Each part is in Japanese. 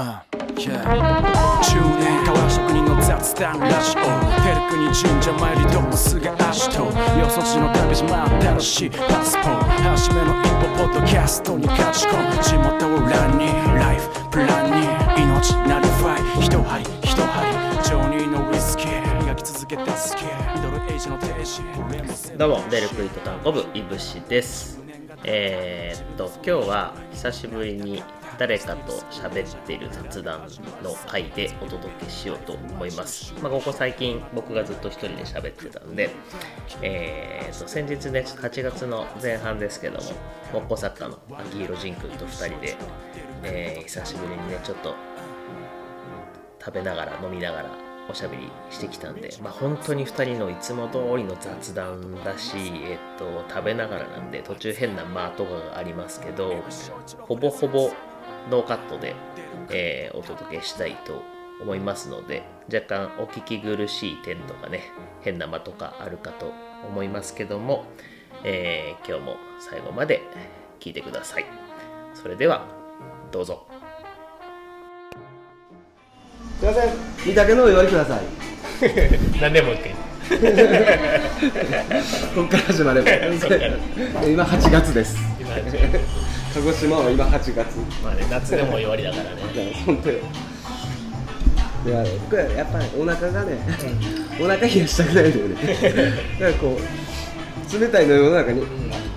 Uh, yeah. 10年変わら職人の雑談ラジオテルクに神社参りどうすが足とよそ地の旅島新しいパスポート初めの一歩ポッドキャストに勝ち込む。地元を欄にライフプランに命なりファイ。一針一針ジョニーのウイスキー磨き続けたスキーミドルエイジの停止どうもデルクイート単語部いぶしです。えー、っと今日は久しぶりに誰かと喋ってる雑談の回でお届けしようと思います。まあ、ここ最近僕がずっと一人で喋ってたんで、えー、と先日ね、8月の前半ですけども、モッコサッカーの秋広仁君と2人で、えー久しぶりにね、ちょっと食べながら飲みながらおしゃべりしてきたんで、まあ、本当に2人のいつも通りの雑談だし、えっと、食べながらなんで途中変な間とかがありますけどほぼほぼノーカットで、えーお届けしたいと思いますので若干お聞き苦しい点とかね変な間とかあるかと思いますけども、えー今日も最後まで聞いてくださいそれではどうぞすいません、見たけのお祝いください。何でも OK ここから始まれば。今8月です。鹿児島は今8月。まあね夏でも終わりだからね本当よ。いや、僕はやっぱりお腹がね、お腹冷やしたくないんだよね。だからこう、冷たい飲み物の中に、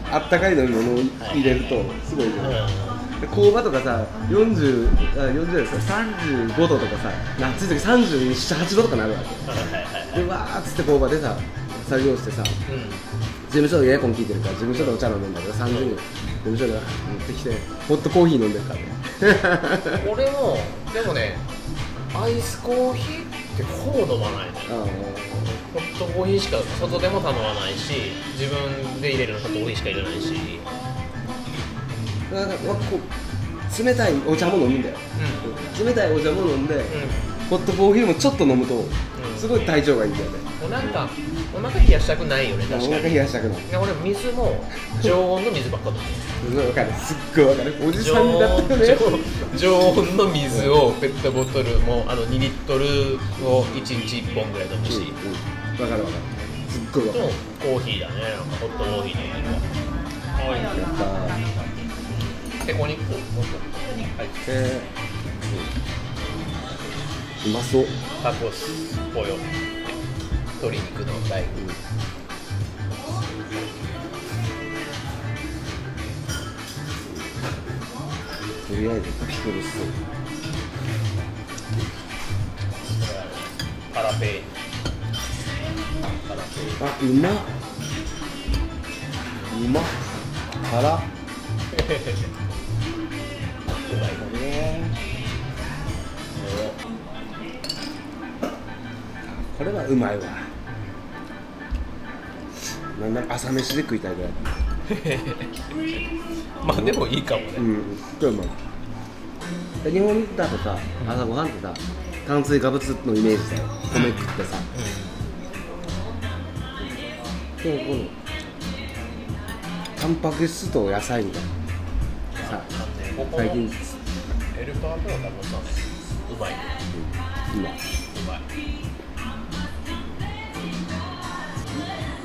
あったかい飲み物を入れると、すごいね。で工場とかさ、40、あ40ですか、35度とかさ、夏い時37、8度とかなるわけ。で、わーっつって工場でさ、作業してさ、事務所でエアコン効いてるから、事務所でお茶飲んでんだけど、30人、持ってきて、ホットコーヒー飲んでるからね。俺もでもねアイスコーヒーってこう飲まないホットコーヒーしか外でも頼まないし自分で入れるのホットコーヒーしか入れないし。こう冷たいお茶も飲むんだよ。冷たいお茶も飲んで、うホットコーヒーもちょっと飲むと、ん。すごい体調がいいんだよね。うんなんかお腹冷やしたくないよねお確かに。腹冷やしたくない。で俺水も常温の水ばっか飲むすごいわかる。すっごいわかる。おじさんになったよね。常温の水をペットボトルもあの2リットルを1日1本ぐらい飲むし、うんうんわかるわかる。すっごいわかる。コーヒーだねなんかホットコーヒーではいやったペコニックはいえー、うまそう。タコスポヨ鶏肉の大根とりあえずピクルス。パラペあ、うまっ。うまっ。辛っ。うまいねこれはうまいわなんなら朝飯で食いたいぐらい まあでもいいかもね。うん。で日本だとさ朝ごはんってさ炭水化物のイメージだよ。米食ってさ。でもこのタンパク質と野菜みたいな。さ最近。エルパープロダムさうまい。ね今うまい。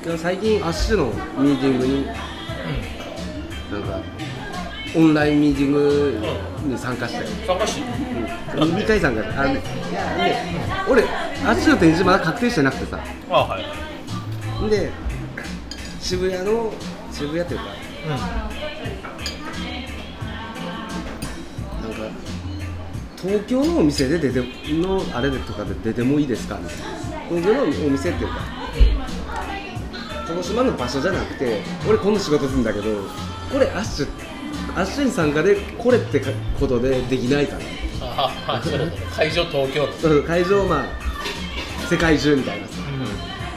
けど最近アッシュのミーティングにオンラインミーティングに参加したよ、参加しうん、2回参加あのねいやね俺アッシュの展示まだ確定してなくてさ。あはい。で渋谷の渋谷っていうかなんか東京のお店で出てのあれでとかで出てもいいですか？みたいな東京のお店っていうか鹿児島の場所じゃなくて俺この仕事するんだけどこれアッシュアッシュに参加でこれってことでできないかなあ 会場東京のうん会場まあ世界中みたいな。さ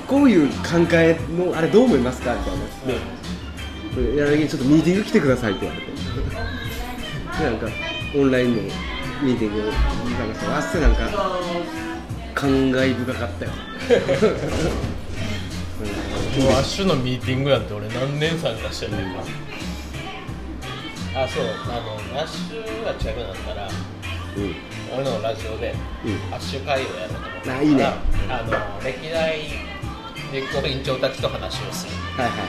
こういう考えのあれどう思いますかみたいなで。これやるにちょっとミーティング来てくださいって言われて。で なんかオンラインのミーティングに参加したらあっせなんか感慨深かったよ。もうアッシュのミーティングなんて俺何年参加してるのかあそうあのアッシュが近くなったらうん。俺のラジオでうん。アッシュ会をやろうと思ってあいいね。あの歴代実行委員長たちと話をする。はいはいはい。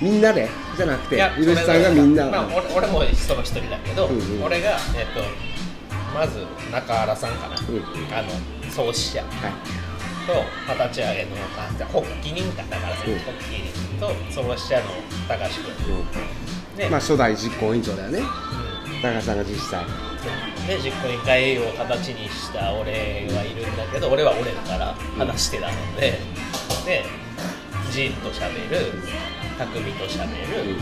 みんなで？じゃなくてゆるしさんがみんな、まあ、俺俺もその一人だけど、うんうん。俺が、えっとまず中原さんかな、うんあの創始者はい。と二十歳上げのあ発起人かだからさ、うん。発起人と創始者の高橋君で,、まあ初代実行委員長だよね。う高橋さんが実際。んで実行委員会を形にした俺はいるんだけど俺は俺だから話してたので、でジンと喋る匠と喋る、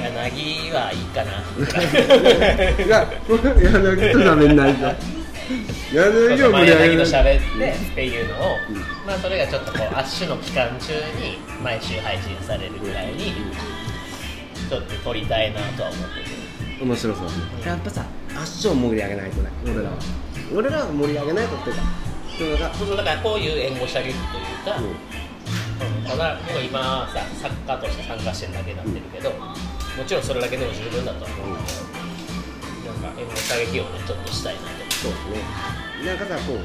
柳はいいかな。い いや柳と喋んないと柳を盛り上げってっていうのを、うん。まあそれがちょっとこうアッシュの期間中に毎週配信されるぐらいにちょっと撮りたいなとは思ってて。面白そう。やっぱさアッシュを盛り上げないとね俺らは。俺らは盛り上げないとっていうかそうだからそうそうだからこういう援護射撃というか、うん。ただもう今はさ作家として参加してるだけになってるけど、もちろんそれだけでも十分だとは思うけど、なんか援護射撃をねちょっとしたいなと。そうですね。なんかさこう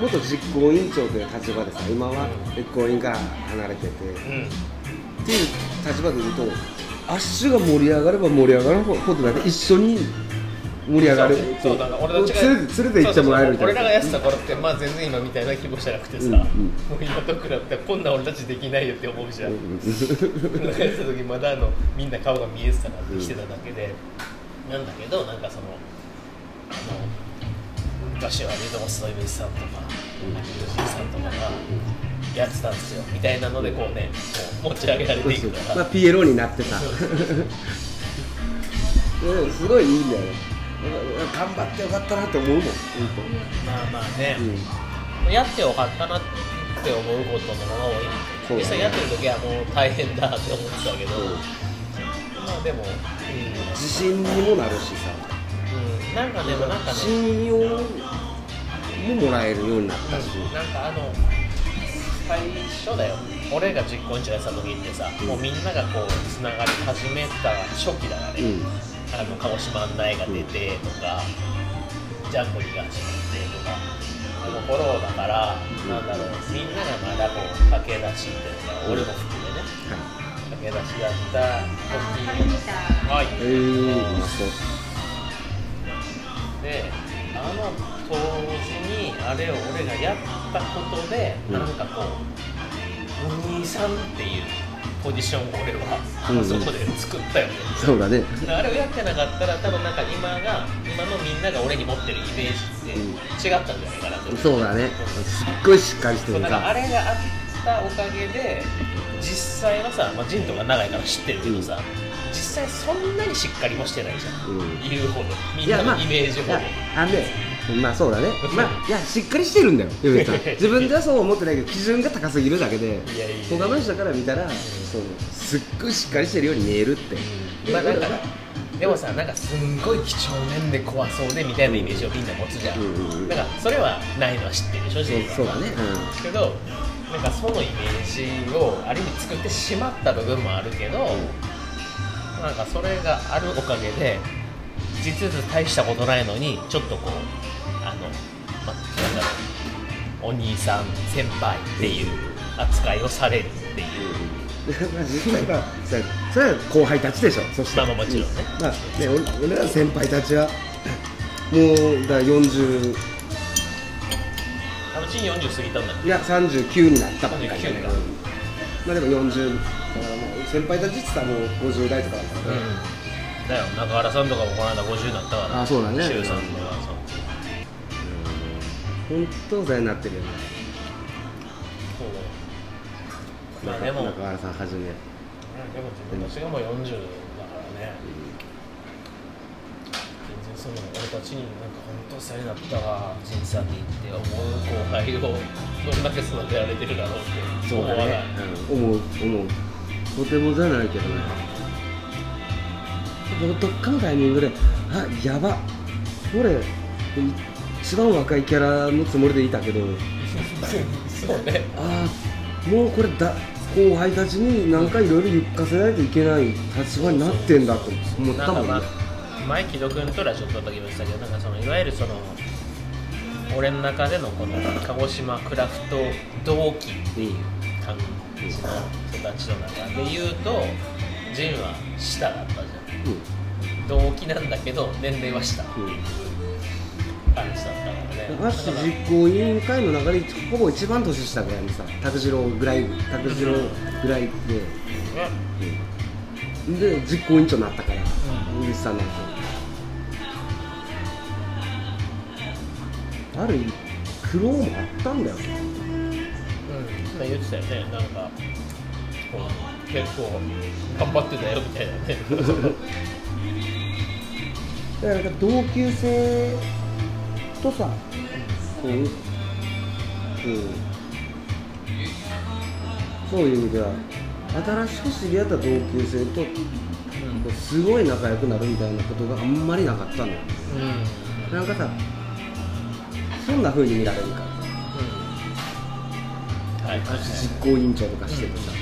元実行委員長という立場でさ今は実行委員から離れてて、うん。っていう立場で言うとアッシュが盛り上がれば盛り上がることだけ一緒に盛り上がる。そうだから俺たちが連れて連れて行ってもらえるみたいな俺らがやってた頃ってまあ全然今みたいな規模じゃなくてさ、うんうんもう今と比べてこんな俺たちできないよって思うじゃん、俺がやってた時まだあのみんな顔が見えてたからできてただけで、なんだけどなんかそのあの昔はリドモスのイメージさんとかユージーさんとかがやってたんですよ。みたいなのでこうねこう持ち上げられていくか。ら、まあ、ピエロになってさう。んすごいいいんだよね。頑張ってよかったなって思うもん、まあまあね、うん。やってよかったなって思うことの方が多い。ね。実際やってる時はもう大変だって思ってたけど、まあでも、うん。自信にもなるしさ。うん、なんかでもなんかね。信用ももらえるようになったし、なんかあの最初だよ。俺が実行委員長やってた時ってさ、もうみんながこうつながり始めた初期だからね、うん。あの鹿児島案内が出てとか、ジャンボリが始まってとかあの頃だから、なんだろうみんながまだこう駆け出しっていうか、俺も含めね。駆け出しだった時。はい、えー、うまそうであの当時にあれを俺がやったことで、うん。なんかこうお兄さんっていうポジションを俺は、うんうん。そこで作ったよね。そうだね。あれをやってなかったら多分なんか今が今のみんなが俺に持ってるイメージって違ったんじゃないかなと、そうだね。すっごいしっかりしてるか。らあされがあったおかげで実際はさ、まあ、ジントが長いから知ってるけどさ、実際そんなにしっかりもしてないじゃん、うん。言うほど。みんなのイメージほど、あのねまあそうだね。まあ いやしっかりしてるんだよ 自分ではそう思ってないけど基準が高すぎるだけで他の人から見たらそうすっごいしっかりしてるように見えるって。まあなんかでもさなんかすんごい几帳面で怖そうでみたいなイメージをみんな持つじゃん、うんうんうん。だからそれはないのは知ってるでしょそう自分はそうだね。けどなんかそのイメージをある意味作ってしまった部分もあるけど、なんかそれがあるおかげで実質大したことないのにちょっとこうあの、まあ、なんだろうお兄さん先輩っていう扱いをされるっていう。うんまあそれは後輩たちでしょ。そしてまあまあもちろんね。うんまあね俺俺ら先輩たちはもうだから40あのうちに40過ぎたんだいや39になったばっかりだ39ねか。まあでも40だからもう先輩たちって言ったらもう50代とかだからね、うん、だよ。中原さんとかもこの間50になったから。あそうだね。周さんとかそう。本当お世話になってるよね。そう。まあでも。中原さんはじめ。でも自分たちがもう40だからね。全然その俺たちになんか本当世話になったわ仁さんにって思う後輩をどんだけ育てられてるだろうって思わない。ね、うん、思う思うとてもじゃないけどね。どっかのタイミングであやば。俺一番若いキャラのつもりでいたけど。そうね。ああもうこれだ後輩たちに何かいろいろ言かせないといけない立場になってんだと思ったもんね前木戸君とラジオ撮った時も言ってたけどなんかそのいわゆるその俺の中でのこの鹿児島クラフト同期っていう感じの人たちの中で言うとジンは下だったじゃん。同期なんだけど年齢は下感じだったからねファッ実行委員会の中でほぼ一番年下ぐらいのさ拓次郎ぐらい拓次郎ぐらいで、で実行委員長になったからうん。西さんなんてある苦労もあったんだようん、言ってたよね、なんか、結構頑張ってたよみたいなね。だから同級生とさこう、うん、そういう意味では新しく知り合った同級生とこうすごい仲良くなるみたいなことがあんまりなかったのうん、なんかさそんな風に見られるか。らはい、はい、実行委員長とかしててさ、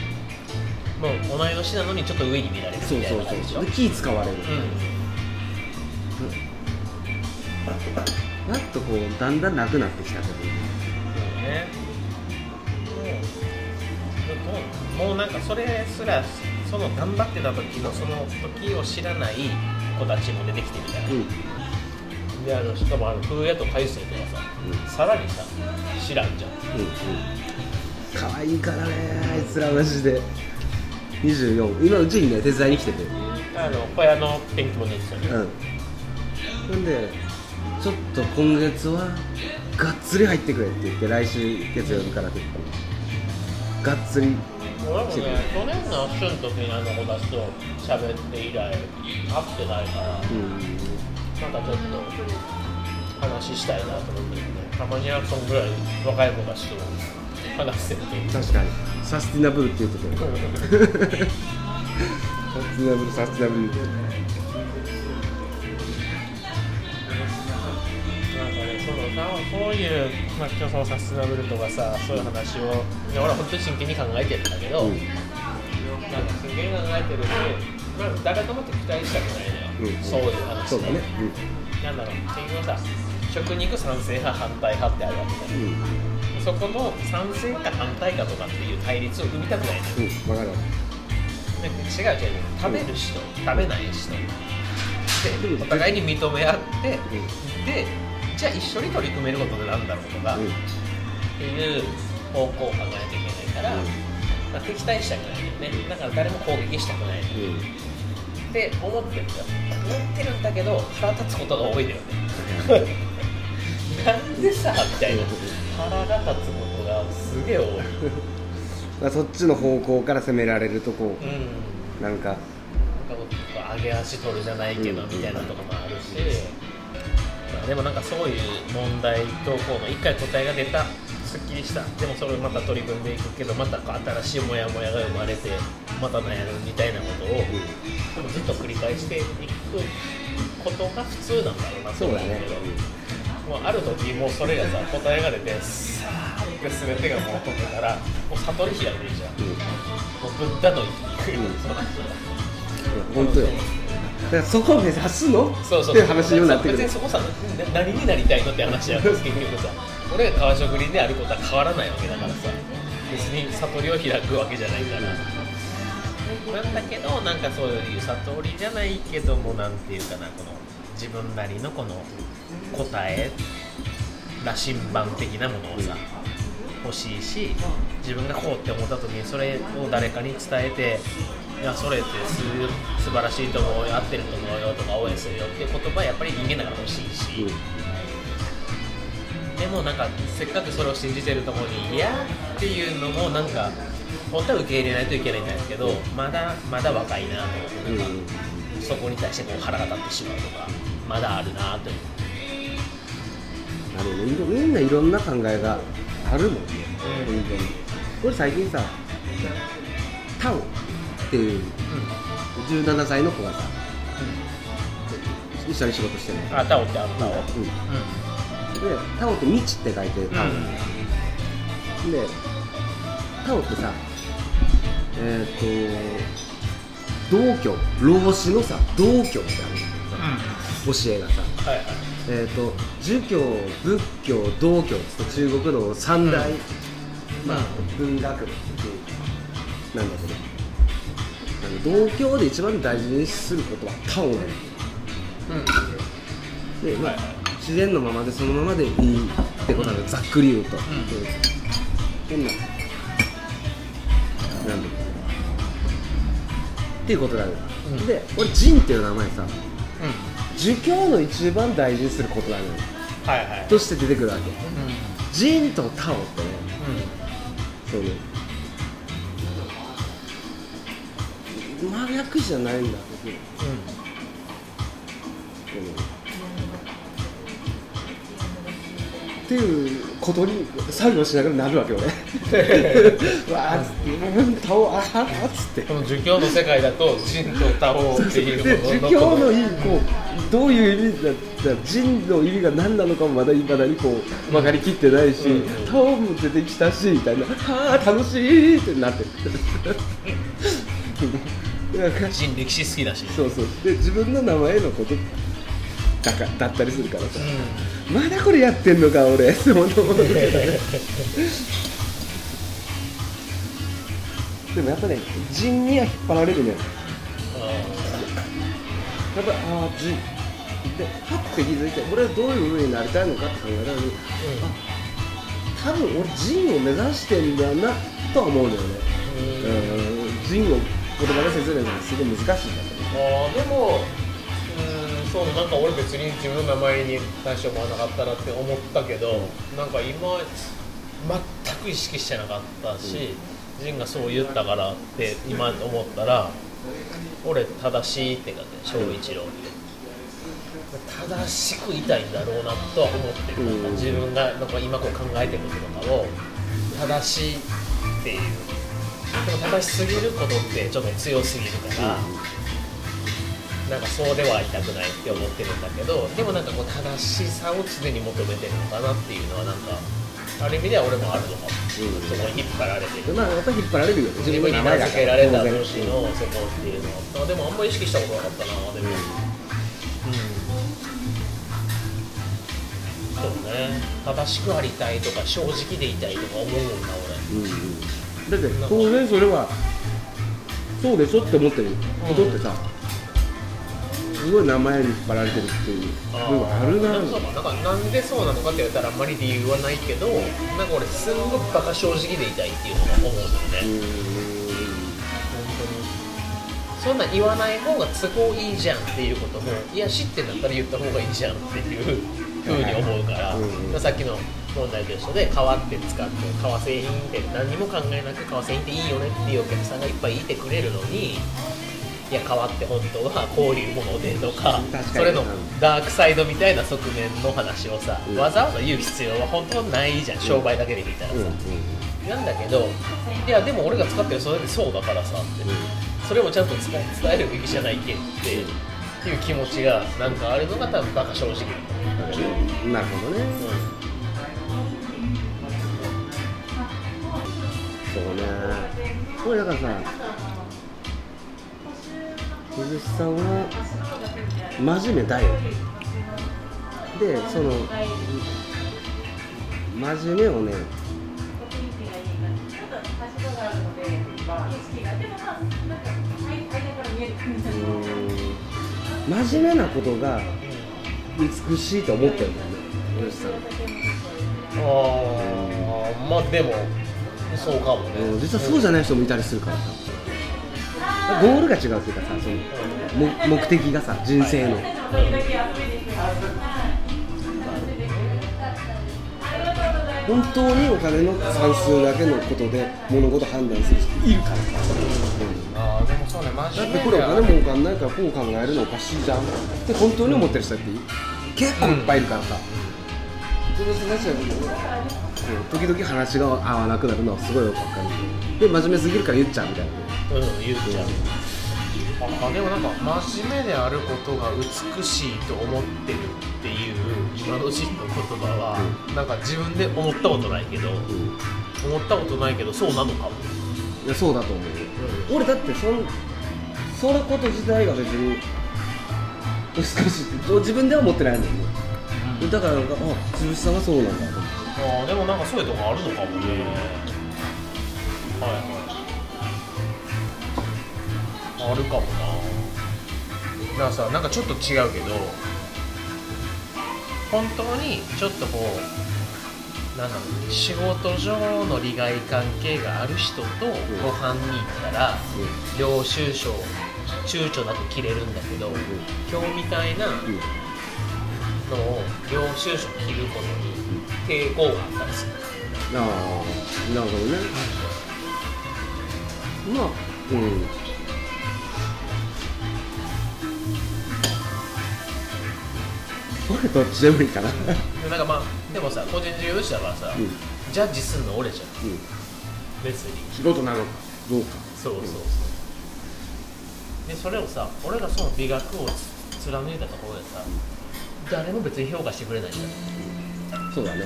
もう同い年なのにちょっと上に見られるそうみたいな。そうそうそう。で気使われる、やっとこうだんだんなくなってきたけどう。ん、ね。もう、もうなんかそれすら、その頑張ってた時のその時を知らない子たちも出てきてみたいな。うん。で、あのしかもあの風やと海星とかさ、さらにさ、知らんじゃん。うんうん可愛いからねあいつらマジで。24今うちにね手伝いに来てて。あの小屋の天気も出てたよね。うん。なんでちょっと今月はがっつり入ってくれって言って来週月曜日から結構。がっつり。俺もね、去年の春の時にあの子たちと喋って以来、会ってないから、うん。なんかちょっと話したいなと思ってね、たまにはそんぐらい若い子たちと話せるといい。確かに。サスティナブルって言うところ。サスティナブルサスティナブルそういう、まあ、今日そのサステナブルとかさ、そういう話を、いや俺は本当に真剣に考えてるんだけど、うん。なんか真剣に考えてるし、まあ、誰ともって期待したくないのよ、うんそういう話。そうだね。なんだろう、結局さ、食肉賛成派、反対派ってあるわけじゃんうん。うんそこの賛成か反対かとかっていう対立を生みたくないのようん分かるわ。なんか違う違う食べる人、食べない人。でお互いに認め合って、でじゃあ一緒に取り組めることでなんだろうとか、うん。っていう方向を考えなきゃいけないから、まあ、敵対したくないんだよね。だから誰も攻撃したくない。うん。って思ってるんだよ。思ってるんだけど腹立つことが多いんだよね。なんでさみたいな腹が立つことがすげえ多い。そっちの方向から攻められるとこうん。うなんか。なんかこう上げ足取るじゃないけどうんみたいなとこもあるし、まあ、でもなんかそういう問題とこうの一回答えが出た。すっきりした。でもそれをまた取り組んでいくけどまた新しいモヤモヤが生まれてまた悩むみたいなことを、でもずっと繰り返していくことが普通なんだろうなと思うそうだね。けど、もうある時もうそれがさ答えが出てさーって全てがもう飛んだからもう悟り開くじゃん、うんもうブッダの域に行く、本当よ。だからそこを目指すの？そうそう。っていう話にもなってくる。別にそこさな何になりたいのって話やん。結局さ。俺が川職人であることは変わらないわけだからさ。別に悟りを開くわけじゃないから。なんだけどなんかそういう悟りじゃないけどもなんていうかなこの自分なりのこの答え羅針盤的なものをさ欲しいし自分がこうって思った時にそれを誰かに伝えていやそれってす素晴らしいと思うよ合ってると思うよとか応援するよっていう言葉はやっぱり人間だから欲しいし、でもなんかせっかくそれを信じてるところに「いや」っていうのもなんか本当は受け入れないといけないんですけどまだまだ若いなと思って、そこに対してこう腹が立ってしまうとかまだあるなと。なるほど。みんないろんな考えがあるもんね、うん。本当に。これ最近さタオっていう17歳の子がさ一緒に仕事してるの。あタオってあるタオ、うん。うん。でタオって道って書いてタオ、でタオってさえっ、と道教老子のさ道教ってある教えがさ、はいはい。えー、と儒教仏教道教って中国の三大、うん。まあ、文学なんだけど。あの道教で一番大事にすることはタオなのうん。で、まあはいはい。自然のままでそのままでいいってことなのざっくり言うと、ん。変なっていうことなのよ、うん。で俺仁っていう名前さうん。儒教の一番大事にすることなのよはいはい。として出てくるわけ。うん。仁とタオってねそうね真逆じゃないんだ僕。うんっていうことに作業しながらなるわけよね。わあっつって。うんタオあはっつってこの儒教の世界だと仁とタオっていうでもの儒教の意味こうどういう意味だったら仁の意味が何なのかもまだいまだにこう分かりきってないし、うん。タオも出てきたしみたいな。はあ楽しいってなって。る なんか仁歴史好きだし。そうそう。で自分の名前のことだかだったりするからさ、うまだこれやってんのか俺。って思うと思うけどねでもやっぱね仁には引っ張られるね。んやっぱああ仁でパッて気づいて俺はどういう風になりたいのかって考えたのにあ多分俺仁を目指してんだなとは思うのよね。うん。うん仁を言葉で説明するのはすごい難しいんだけど。あーでもうんそうなんか俺別に自分の名前に対して思わなかったなって思ったけどなんか今全く意識してなかったし仁がそう言ったからって今思ったら俺正しいって感じ。小一郎って。正しくいたいんだろうなとは思ってる、なん。か自分がなんか今こう考えてることとかを正しいっていう。でも正しすぎることってちょっと強すぎるから、なんかそうではいたくないって思ってるんだけどでもなんかこう正しさを常に求めてるのかなっていうのはなんかある意味では俺もあるのかも、うん。そこに引っ張られてる。でまあやっぱり引っ張られるよね。自分に名付けられた年のそこっていうのはでもあんまり意識したことなかったなでも。うん、そうね。正しくありたいとか正直でいたいとか思うんだうんうん。だって当然それはそうでしょって思ってる。ことってさ、すごい名前に引っ張られてるっていう。俺部分あるな。なんかなんかなんでそうなのかって言ったらあんまり理由はないけどなんか俺すんごくバカ正直でいたいっていうのが思うんだよね、本当に。そんなん言わない方が都合いいじゃんっていうこともいや知ってんだったら言った方がいいじゃんっていうふうに思うから、うんうん。さっきの問題と一緒で革って使って革製品って何にも考えなく革製品っていいよねっていうお客さんがいっぱいいてくれるのにいや革って本当はこういうものでとかそれのうんダークサイドみたいな側面の話をさ、うん。わざわざ言う必要は本当はないじゃん商売だけで見たらさ、うんうんなんだけどいやでも俺が使ってるそれでそうだからさって、それをちゃんと伝え伝えるべきじゃないけっていう気持ちがなんかあるのが多分バカ正直。だと思う、なるほどね。そうね。これだからさ鈴木さんは真面目だよでその真面目をねうん真面目なことが美しいと思ってるんだよね吉さんああまあでもそうかもね、うん実はそうじゃない人もいたりするから。さゴールが違うっていうかさその目目的がさ人生の。本当にお金の算数だけのことで物事判断する人いるから。さ、ああでもそうね真だってこれお金儲かんないからこう考えるのおかしいじゃん。って本当に思ってる人って結構いっぱいい。るからさ、その人たちはこう時々話が合わなくなるのはすごいよくわかる。で真面目すぎるから言っちゃうみたいなうん。言っちゃう、あでもなんか真面目であることが美しいと思ってるっていう今のジンの言葉は、なんか自分で思ったことないけど、思ったことないけどそうなのかも、いやそうだと思うよ。俺だってそんそのこと自体が別に少し自分では思ってないもん。ね、だからなんかあつぶしさんはそうなんだと思ってあーでもなんかそういうとこあるのかもね、はいはいあるかもな。だからさなんかちょっと違うけど本当にちょっとこうなんだろう仕事上の利害関係がある人とご飯に行ったら領収書を躊躇なく切れるんだけど今日みたいなのを領収書切ることに抵抗があったりする。ああなるほどね。まあうん俺どっちでもいいかな。なんかまあでもさ個人事業主だからさ、うん。ジャッジするの俺じゃん。別に。仕事なのかどうか。そうそうそうでそれをさ俺がその美学を貫いたところでさ誰も別に評価してくれないじゃん。そうだね。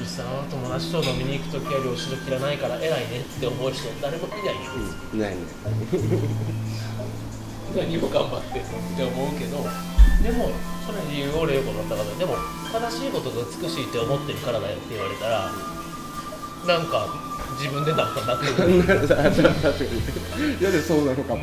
うさ友達と飲みに行く時は領収書切らないから偉いねって思う人誰もいないよ、いないね。何も頑張ってって思うけどでもそれ理由俺よく分かったからでも正しいことが美しいって思ってるからだよって言われたらなんか自分でなんかなってる。いやでもそうなのかも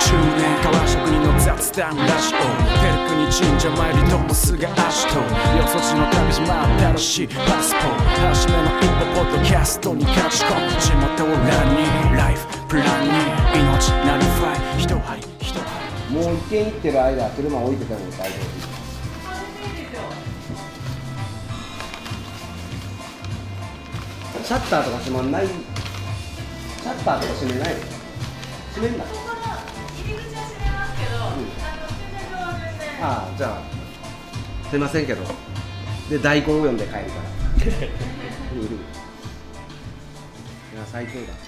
中年革職人の雑談ラジオペルクに神社参りどもすが足と。よそ地の旅路真新しい。パスポ初めの一歩ポッドキャストに勝ち込む。地元をランに。ライフプランに命なりファイ一針一針もう一軒行ってる間車置いてても大丈夫。シャッターとか閉まんない。シャッターとか閉めない。の閉めんな。ああじゃあすいませんけどで大根を読んで帰るから。うんいや最高だ。